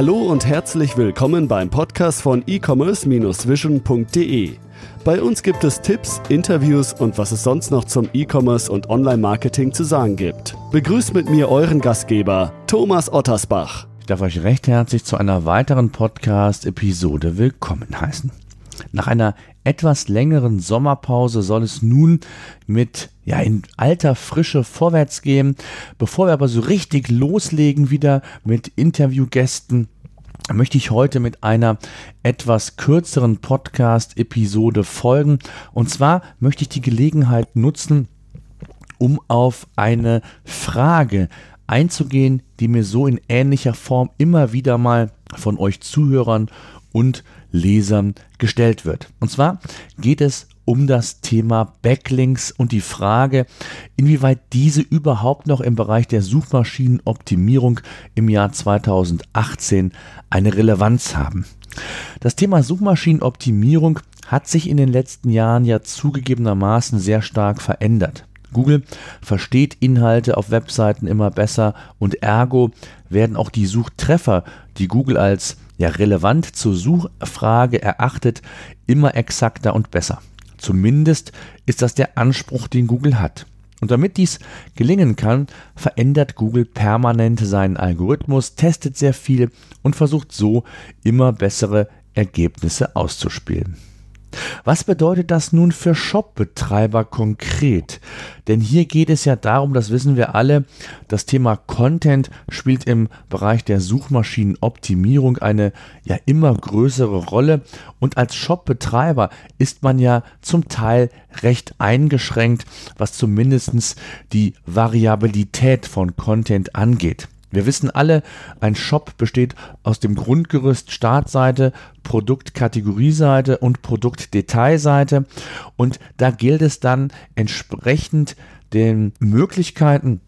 Hallo und herzlich willkommen beim Podcast von e-commerce-vision.de. Bei uns gibt es Tipps, Interviews und was es sonst noch zum E-Commerce und Online-Marketing zu sagen gibt. Begrüßt mit mir euren Gastgeber, Thomas Ottersbach. Ich darf euch recht herzlich zu einer weiteren Podcast-Episode willkommen heißen. Nach einer etwas längeren Sommerpause soll es nun mit ja in alter Frische vorwärts gehen. Bevor wir aber so richtig loslegen wieder mit Interviewgästen, möchte ich heute mit einer etwas kürzeren Podcast-Episode folgen. Und zwar möchte ich die Gelegenheit nutzen, um auf eine Frage einzugehen, die mir so in ähnlicher Form immer wieder mal von euch Zuhörern und Lesern gestellt wird. Und zwar geht es um das Thema Backlinks und die Frage, inwieweit diese überhaupt noch im Bereich der Suchmaschinenoptimierung im Jahr 2018 eine Relevanz haben. Das Thema Suchmaschinenoptimierung hat sich in den letzten Jahren ja zugegebenermaßen sehr stark verändert. Google versteht Inhalte auf Webseiten immer besser und ergo werden auch die Suchtreffer, die Google als ja relevant zur Suchfrage erachtet, immer exakter und besser. Zumindest ist das der Anspruch, den Google hat. Und damit dies gelingen kann, verändert Google permanent seinen Algorithmus, testet sehr viel und versucht so immer bessere Ergebnisse auszuspielen. Was bedeutet das nun für Shop-Betreiber konkret? Denn hier geht es ja darum, das wissen wir alle, das Thema Content spielt im Bereich der Suchmaschinenoptimierung eine ja immer größere Rolle und als Shop-Betreiber ist man ja zum Teil recht eingeschränkt, was zumindest die Variabilität von Content angeht. Wir wissen alle, ein Shop besteht aus dem Grundgerüst Startseite, Produktkategorieseite und Produktdetailseite. Und da gilt es dann entsprechend den Möglichkeiten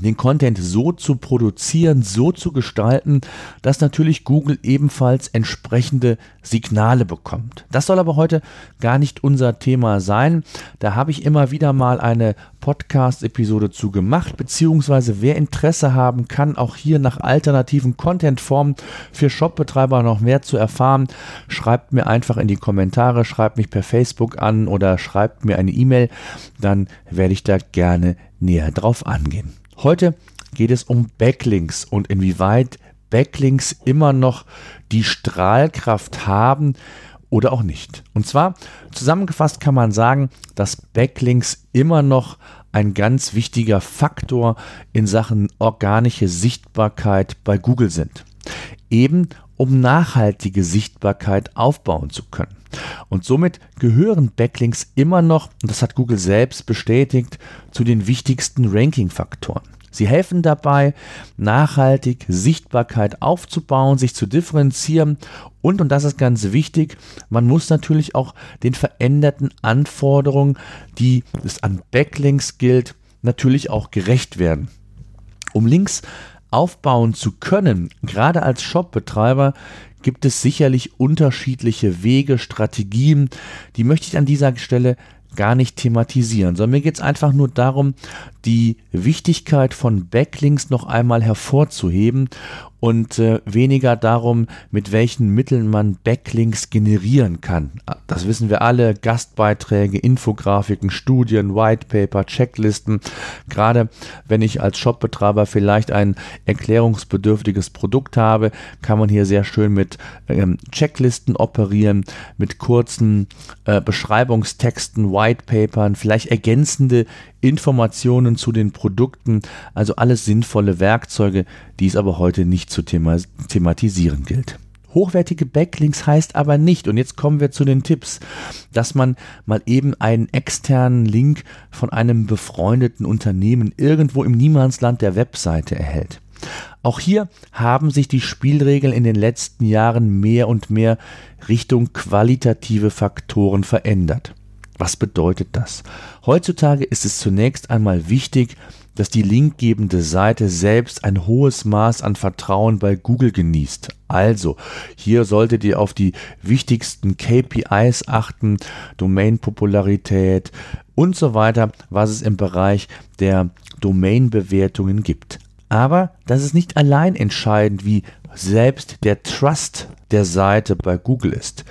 den Content so zu produzieren, so zu gestalten, dass natürlich Google ebenfalls entsprechende Signale bekommt. Das soll aber heute gar nicht unser Thema sein. Da habe ich immer wieder mal eine Podcast-Episode zu gemacht, beziehungsweise wer Interesse haben kann, auch hier nach alternativen Content-Formen für Shopbetreiber noch mehr zu erfahren, schreibt mir einfach in die Kommentare, schreibt mich per Facebook an oder schreibt mir eine E-Mail, dann werde ich da gerne näher drauf angehen. Heute geht es um Backlinks und inwieweit Backlinks immer noch die Strahlkraft haben oder auch nicht. Und zwar zusammengefasst kann man sagen, dass Backlinks immer noch ein ganz wichtiger Faktor in Sachen organische Sichtbarkeit bei Google sind. Eben um nachhaltige Sichtbarkeit aufbauen zu können. Und somit gehören Backlinks immer noch, und das hat Google selbst bestätigt, zu den wichtigsten Ranking-Faktoren. Sie helfen dabei, nachhaltig Sichtbarkeit aufzubauen, sich zu differenzieren und, und das ist ganz wichtig, man muss natürlich auch den veränderten Anforderungen, die es an Backlinks gilt, natürlich auch gerecht werden. Um Links aufbauen zu können, gerade als Shopbetreiber, gibt es sicherlich unterschiedliche Wege, Strategien. Die möchte ich an dieser Stelle gar nicht thematisieren, sondern mir geht es einfach nur darum, die Wichtigkeit von Backlinks noch einmal hervorzuheben und äh, weniger darum, mit welchen Mitteln man Backlinks generieren kann. Das wissen wir alle, Gastbeiträge, Infografiken, Studien, Whitepaper, Checklisten. Gerade wenn ich als Shopbetreiber vielleicht ein erklärungsbedürftiges Produkt habe, kann man hier sehr schön mit ähm, Checklisten operieren, mit kurzen äh, Beschreibungstexten, Whitepapern, vielleicht ergänzende Informationen zu den Produkten, also alles sinnvolle Werkzeuge, die es aber heute nicht zu thema thematisieren gilt. Hochwertige Backlinks heißt aber nicht, und jetzt kommen wir zu den Tipps, dass man mal eben einen externen Link von einem befreundeten Unternehmen irgendwo im Niemandsland der Webseite erhält. Auch hier haben sich die Spielregeln in den letzten Jahren mehr und mehr Richtung qualitative Faktoren verändert. Was bedeutet das? Heutzutage ist es zunächst einmal wichtig, dass die linkgebende Seite selbst ein hohes Maß an Vertrauen bei Google genießt. Also, hier solltet ihr auf die wichtigsten KPIs achten, Domain-Popularität und so weiter, was es im Bereich der Domain-Bewertungen gibt. Aber das ist nicht allein entscheidend, wie selbst der Trust der Seite bei Google ist.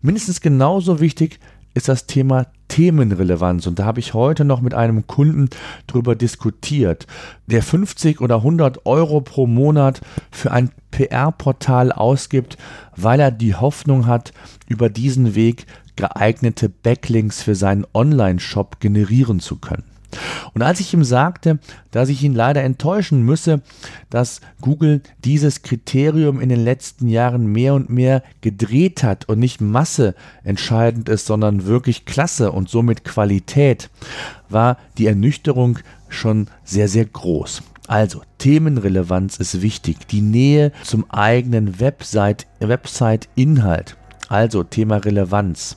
Mindestens genauso wichtig ist das Thema Themenrelevanz. Und da habe ich heute noch mit einem Kunden drüber diskutiert, der 50 oder 100 Euro pro Monat für ein PR-Portal ausgibt, weil er die Hoffnung hat, über diesen Weg geeignete Backlinks für seinen Online-Shop generieren zu können. Und als ich ihm sagte, dass ich ihn leider enttäuschen müsse, dass Google dieses Kriterium in den letzten Jahren mehr und mehr gedreht hat und nicht Masse entscheidend ist, sondern wirklich Klasse und somit Qualität, war die Ernüchterung schon sehr, sehr groß. Also, Themenrelevanz ist wichtig. Die Nähe zum eigenen Website, Website-Inhalt. Also Thema Relevanz.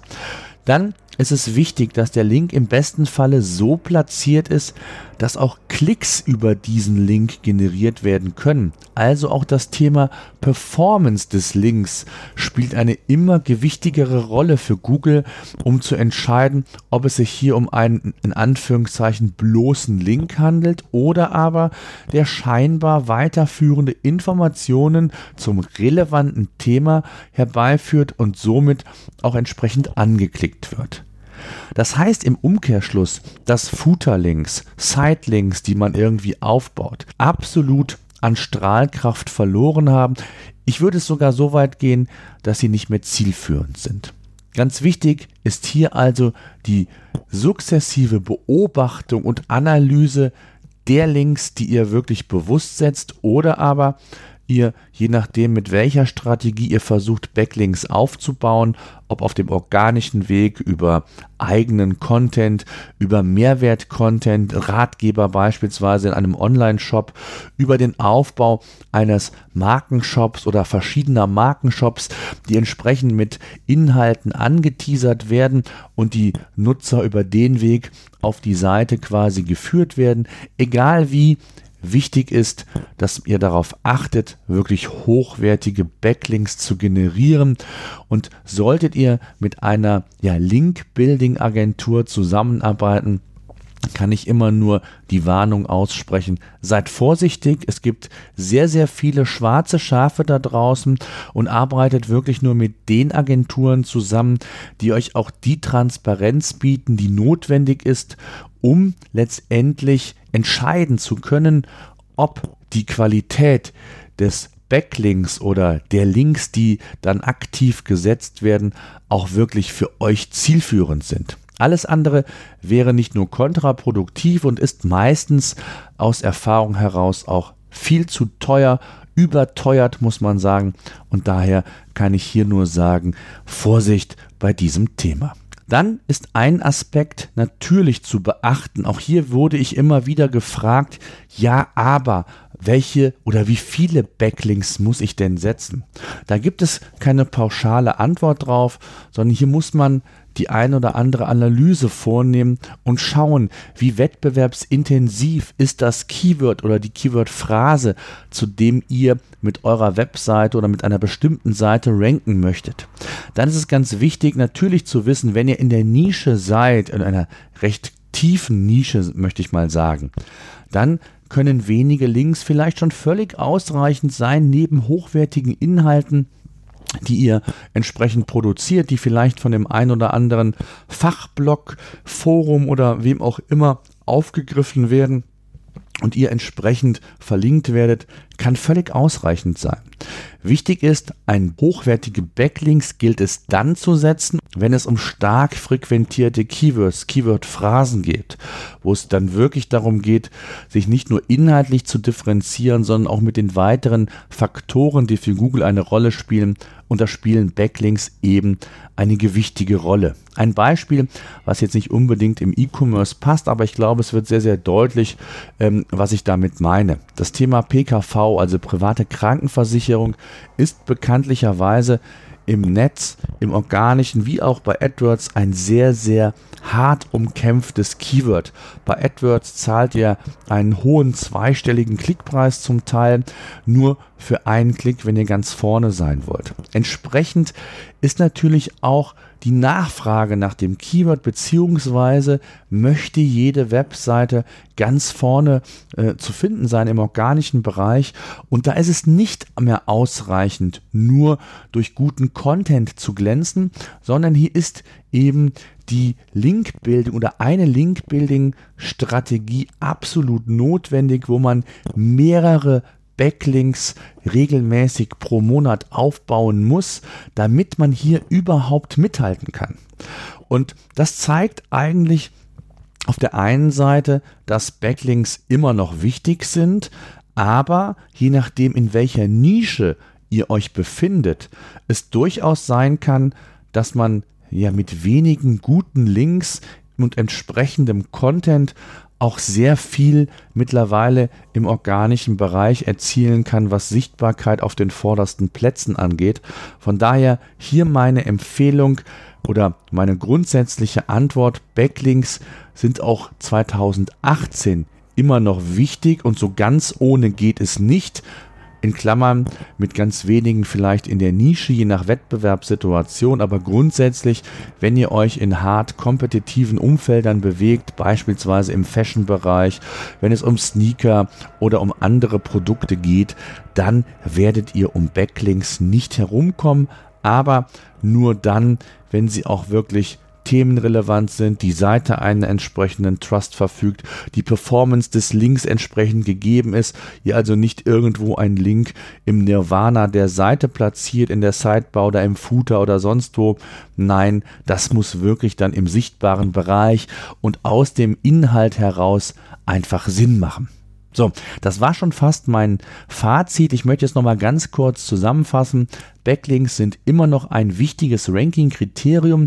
Dann ist es wichtig, dass der Link im besten Falle so platziert ist, dass auch Klicks über diesen Link generiert werden können. Also auch das Thema Performance des Links spielt eine immer gewichtigere Rolle für Google, um zu entscheiden, ob es sich hier um einen in Anführungszeichen bloßen Link handelt oder aber der scheinbar weiterführende Informationen zum relevanten Thema herbeiführt und somit auch entsprechend angeklickt wird. Das heißt im Umkehrschluss, dass Footerlinks, Sitelinks, die man irgendwie aufbaut, absolut an Strahlkraft verloren haben. Ich würde es sogar so weit gehen, dass sie nicht mehr zielführend sind. Ganz wichtig ist hier also die sukzessive Beobachtung und Analyse der Links, die ihr wirklich bewusst setzt oder aber ihr, je nachdem mit welcher Strategie ihr versucht, Backlinks aufzubauen, ob auf dem organischen Weg über eigenen Content, über Mehrwert-Content, Ratgeber beispielsweise in einem Online-Shop, über den Aufbau eines Markenshops oder verschiedener Markenshops, die entsprechend mit Inhalten angeteasert werden und die Nutzer über den Weg auf die Seite quasi geführt werden, egal wie Wichtig ist, dass ihr darauf achtet, wirklich hochwertige Backlinks zu generieren. Und solltet ihr mit einer ja, Link-Building-Agentur zusammenarbeiten, kann ich immer nur die Warnung aussprechen. Seid vorsichtig, es gibt sehr, sehr viele schwarze Schafe da draußen und arbeitet wirklich nur mit den Agenturen zusammen, die euch auch die Transparenz bieten, die notwendig ist, um letztendlich entscheiden zu können, ob die Qualität des Backlinks oder der Links, die dann aktiv gesetzt werden, auch wirklich für euch zielführend sind. Alles andere wäre nicht nur kontraproduktiv und ist meistens aus Erfahrung heraus auch viel zu teuer, überteuert muss man sagen. Und daher kann ich hier nur sagen, Vorsicht bei diesem Thema. Dann ist ein Aspekt natürlich zu beachten. Auch hier wurde ich immer wieder gefragt, ja, aber welche oder wie viele Backlinks muss ich denn setzen? Da gibt es keine pauschale Antwort drauf, sondern hier muss man die ein oder andere Analyse vornehmen und schauen, wie wettbewerbsintensiv ist das Keyword oder die Keyword-Phrase, zu dem ihr mit eurer Webseite oder mit einer bestimmten Seite ranken möchtet. Dann ist es ganz wichtig natürlich zu wissen, wenn ihr in der Nische seid, in einer recht tiefen Nische, möchte ich mal sagen, dann können wenige Links vielleicht schon völlig ausreichend sein, neben hochwertigen Inhalten die ihr entsprechend produziert, die vielleicht von dem ein oder anderen Fachblog, Forum oder wem auch immer aufgegriffen werden und ihr entsprechend verlinkt werdet, kann völlig ausreichend sein. Wichtig ist, ein hochwertige Backlinks gilt es dann zu setzen, wenn es um stark frequentierte Keywords, Keyword-Phrasen geht, wo es dann wirklich darum geht, sich nicht nur inhaltlich zu differenzieren, sondern auch mit den weiteren Faktoren, die für Google eine Rolle spielen, und da spielen Backlinks eben eine gewichtige Rolle. Ein Beispiel, was jetzt nicht unbedingt im E-Commerce passt, aber ich glaube, es wird sehr, sehr deutlich, ähm, was ich damit meine. Das Thema PKV, also private Krankenversicherung, ist bekanntlicherweise im Netz, im organischen wie auch bei AdWords ein sehr, sehr hart umkämpftes Keyword. Bei AdWords zahlt ihr einen hohen zweistelligen Klickpreis zum Teil nur für einen Klick, wenn ihr ganz vorne sein wollt. Entsprechend ist natürlich auch die Nachfrage nach dem Keyword beziehungsweise möchte jede Webseite ganz vorne äh, zu finden sein im organischen Bereich und da ist es nicht mehr ausreichend nur durch guten Content zu glänzen, sondern hier ist eben die Linkbuilding oder eine Linkbuilding-Strategie absolut notwendig, wo man mehrere Backlinks regelmäßig pro Monat aufbauen muss, damit man hier überhaupt mithalten kann. Und das zeigt eigentlich auf der einen Seite, dass Backlinks immer noch wichtig sind, aber je nachdem, in welcher Nische ihr euch befindet, es durchaus sein kann, dass man ja mit wenigen guten Links und entsprechendem Content auch sehr viel mittlerweile im organischen Bereich erzielen kann, was Sichtbarkeit auf den vordersten Plätzen angeht. Von daher hier meine Empfehlung oder meine grundsätzliche Antwort. Backlinks sind auch 2018 immer noch wichtig und so ganz ohne geht es nicht in Klammern mit ganz wenigen vielleicht in der Nische, je nach Wettbewerbssituation, aber grundsätzlich, wenn ihr euch in hart kompetitiven Umfeldern bewegt, beispielsweise im Fashion-Bereich, wenn es um Sneaker oder um andere Produkte geht, dann werdet ihr um Backlinks nicht herumkommen, aber nur dann, wenn sie auch wirklich themenrelevant sind, die Seite einen entsprechenden Trust verfügt, die Performance des Links entsprechend gegeben ist, ihr also nicht irgendwo einen Link im Nirvana der Seite platziert, in der Sidebar oder im Footer oder sonst wo. Nein, das muss wirklich dann im sichtbaren Bereich und aus dem Inhalt heraus einfach Sinn machen. So, das war schon fast mein Fazit. Ich möchte jetzt nochmal ganz kurz zusammenfassen. Backlinks sind immer noch ein wichtiges Ranking-Kriterium.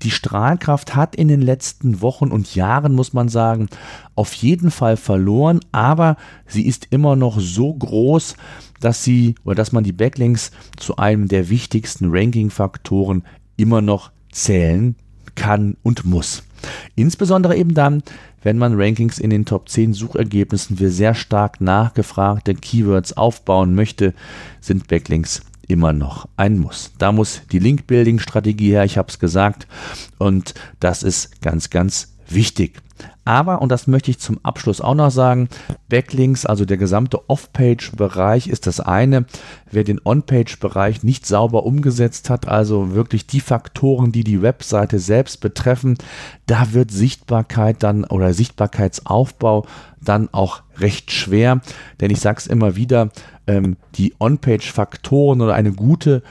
Die Strahlkraft hat in den letzten Wochen und Jahren, muss man sagen, auf jeden Fall verloren, aber sie ist immer noch so groß, dass sie oder dass man die Backlinks zu einem der wichtigsten Ranking-Faktoren immer noch zählen kann und muss. Insbesondere eben dann, wenn man Rankings in den Top 10 Suchergebnissen für sehr stark nachgefragte Keywords aufbauen möchte, sind Backlinks immer noch ein Muss. Da muss die Link-Building-Strategie her, ich habe es gesagt, und das ist ganz, ganz wichtig. Aber, und das möchte ich zum Abschluss auch noch sagen, Backlinks, also der gesamte Off-Page-Bereich ist das eine. Wer den On-Page-Bereich nicht sauber umgesetzt hat, also wirklich die Faktoren, die die Webseite selbst betreffen, da wird Sichtbarkeit dann oder Sichtbarkeitsaufbau dann auch recht schwer. Denn ich sage es immer wieder, ähm, die On-Page-Faktoren oder eine gute,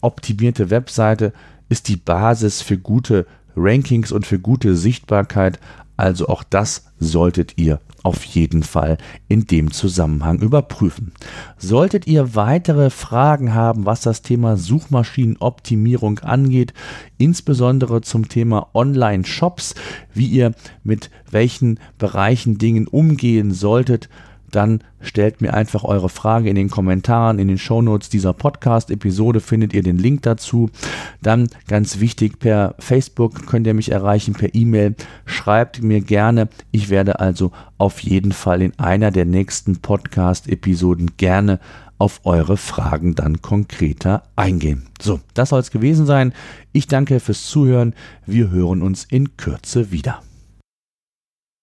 optimierte Webseite ist die Basis für gute Rankings und für gute Sichtbarkeit. Also auch das solltet ihr auf jeden Fall in dem Zusammenhang überprüfen. Solltet ihr weitere Fragen haben, was das Thema Suchmaschinenoptimierung angeht, insbesondere zum Thema Online-Shops, wie ihr mit welchen Bereichen Dingen umgehen solltet, dann stellt mir einfach eure Frage in den Kommentaren, in den Shownotes dieser Podcast-Episode findet ihr den Link dazu. Dann ganz wichtig, per Facebook könnt ihr mich erreichen, per E-Mail. Schreibt mir gerne. Ich werde also auf jeden Fall in einer der nächsten Podcast-Episoden gerne auf eure Fragen dann konkreter eingehen. So, das soll es gewesen sein. Ich danke fürs Zuhören. Wir hören uns in Kürze wieder.